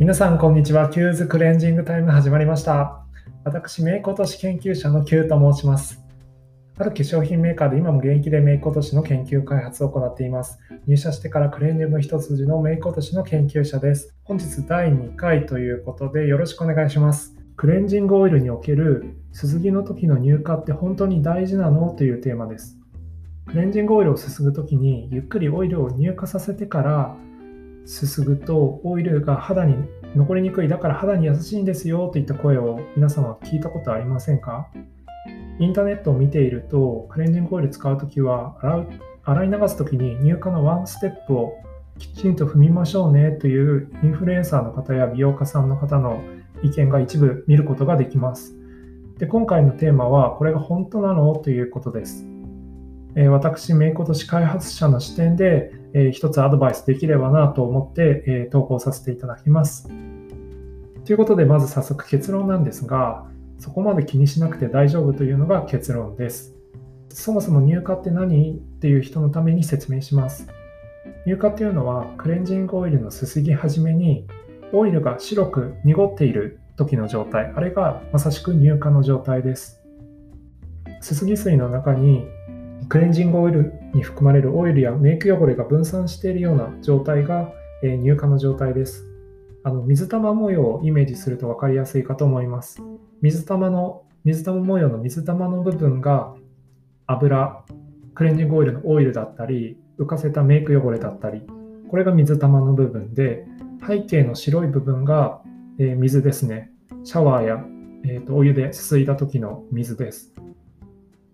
皆さん、こんにちは。 Q's クレンジングタイム始まりました。私、メイク落とし研究者の Q と申します。ある化粧品メーカーで今も現役でメイク落としの研究開発を行っています。入社してからクレンジング一筋のメイク落としの研究者です。本日第2回ということでよろしくお願いします。クレンジングオイルにおけるすすぎの時の乳化って本当に大事なの？というテーマです。クレンジングオイルをすすぐ時にゆっくりオイルを乳化させてからすすぐとオイルが肌に残りにくいだから肌に優しいんですよといった声を皆様聞いたことありませんか？インターネットを見ているとクレンジングオイル使うときは洗う洗い流すときに乳化のワンステップをきちんと踏みましょうねというインフルエンサーの方や美容家さんの方の意見が一部見ることができます。で今回のテーマはこれが本当なの？ということです。え私、メイク落とし開発者の視点で、えー一つアドバイスできればなと思って、え投稿させていただきます。ということで、まず早速結論なんですが、そこまで気にしなくて大丈夫というのが結論です。そもそも乳化って何？っていう人のために説明します。乳化っていうのは、クレンジングオイルのすすぎ始めに、オイルが白く濁っている時の状態、あれがまさしく乳化の状態です。すすぎ水の中にクレンジングオイルに含まれるオイルやメイク汚れが分散しているような状態が、えー乳化の状態です。あの水玉模様をイメージすると分かりやすいかと思います。水玉の水玉模様の水玉の部分が油、クレンジングオイルのオイルだったり、浮かせたメイク汚れだったり、これが水玉の部分で、背景の白い部分が、え水ですね。シャワーや、えーとお湯ですすいだ時の水です。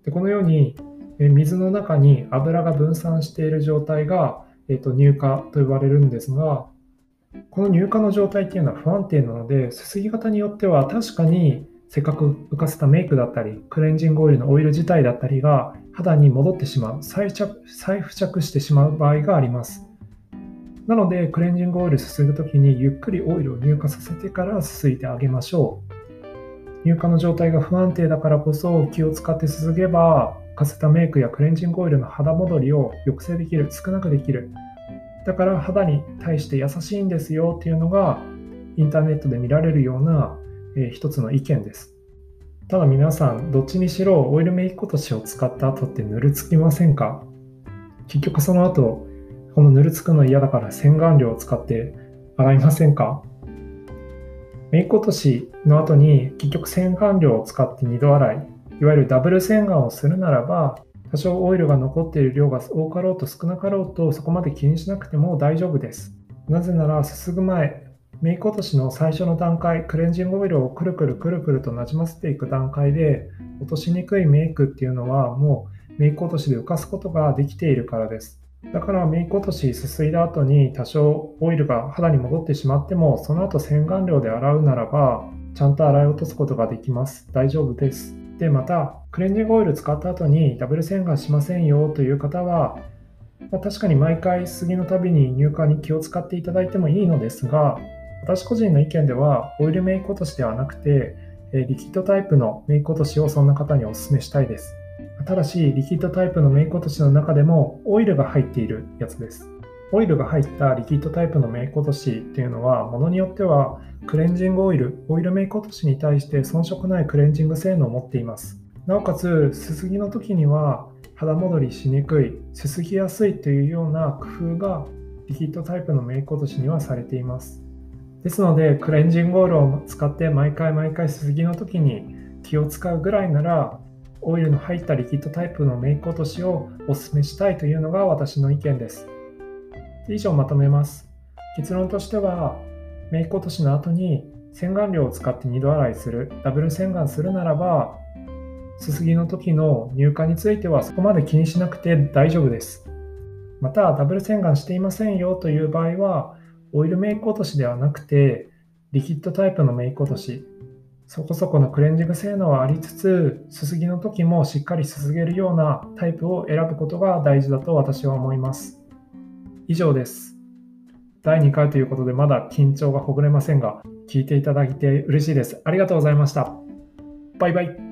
でこのように水の中に油が分散している状態が、えーと乳化と呼ばれるんですが、この乳化の状態っていうのは不安定なので、すすぎ方によっては確かにせっかく浮かせたメイクだったり、クレンジングオイルのオイル自体だったりが肌に戻ってしまう、再着再付着してしまう場合があります。なので、クレンジングオイルすすぐときにゆっくりオイルを乳化させてからすすいであげましょう。乳化の状態が不安定だからこそ気を使ってすすげば、かせたメイクやクレンジングオイルの肌戻りを抑制できる、少なくできる。だから肌に対して優しいんですよっていうのがインターネットで見られるような、えー一つの意見です。ただ皆さん、どっちにしろオイルメイク落としを使った後ってぬるつきませんか？結局その後、このぬるつくの嫌だから洗顔料を使って洗いませんか？メイク落としの後に結局洗顔料を使って二度洗い、いわゆるダブル洗顔をするならば、多少オイルが残っている量が多かろうと少なかろうとそこまで気にしなくても大丈夫です。なぜならすすぐ前、メイク落としの最初の段階、クレンジングオイルをくるくるくるくるとなじませていく段階で、落としにくいメイクっていうのはもうメイク落としで浮かすことができているからです。だからメイク落としすすいだ後に多少オイルが肌に戻ってしまっても、その後洗顔料で洗うならば、ちゃんと洗い落とすことができます。大丈夫です。で、また、クレンジングオイル使った後にダブル洗顔しませんよという方は、まあ確かに毎回杉のたびに乳化に気を使っていただいてもいいのですが、私個人の意見では、オイルメイク落としではなくて、リキッドタイプのメイク落としをそんな方にお勧めしたいです。ただし、リキッドタイプのメイク落としの中でもオイルが入っているやつです。オイルが入ったリキッドタイプのメイク落としっていうのは、ものによってはクレンジングオイル、オイルメイク落としに対して遜色ないクレンジング性能を持っています。なおかつ、すすぎの時には肌戻りしにくい、すすぎやすいというような工夫がリキッドタイプのメイク落としにはされています。ですので、クレンジングオイルを使って毎回毎回すすぎの時に気を使うぐらいなら、オイルの入ったリキッドタイプのメイク落としをお勧めしたいというのが私の意見です。以上まとめます。結論としては、メイク落としの後に洗顔料を使って二度洗いする、ダブル洗顔するならば、すすぎの時の乳化についてはそこまで気にしなくて大丈夫です。また、ダブル洗顔していませんよという場合は、オイルメイク落としではなくて、リキッドタイプのメイク落とし、そこそこのクレンジング性能はありつつ、すすぎの時もしっかりすすげるようなタイプを選ぶことが大事だと私は思います。以上です。第2回ということでまだ緊張がほぐれませんが、聞いていただいて嬉しいです。ありがとうございました。バイバイ。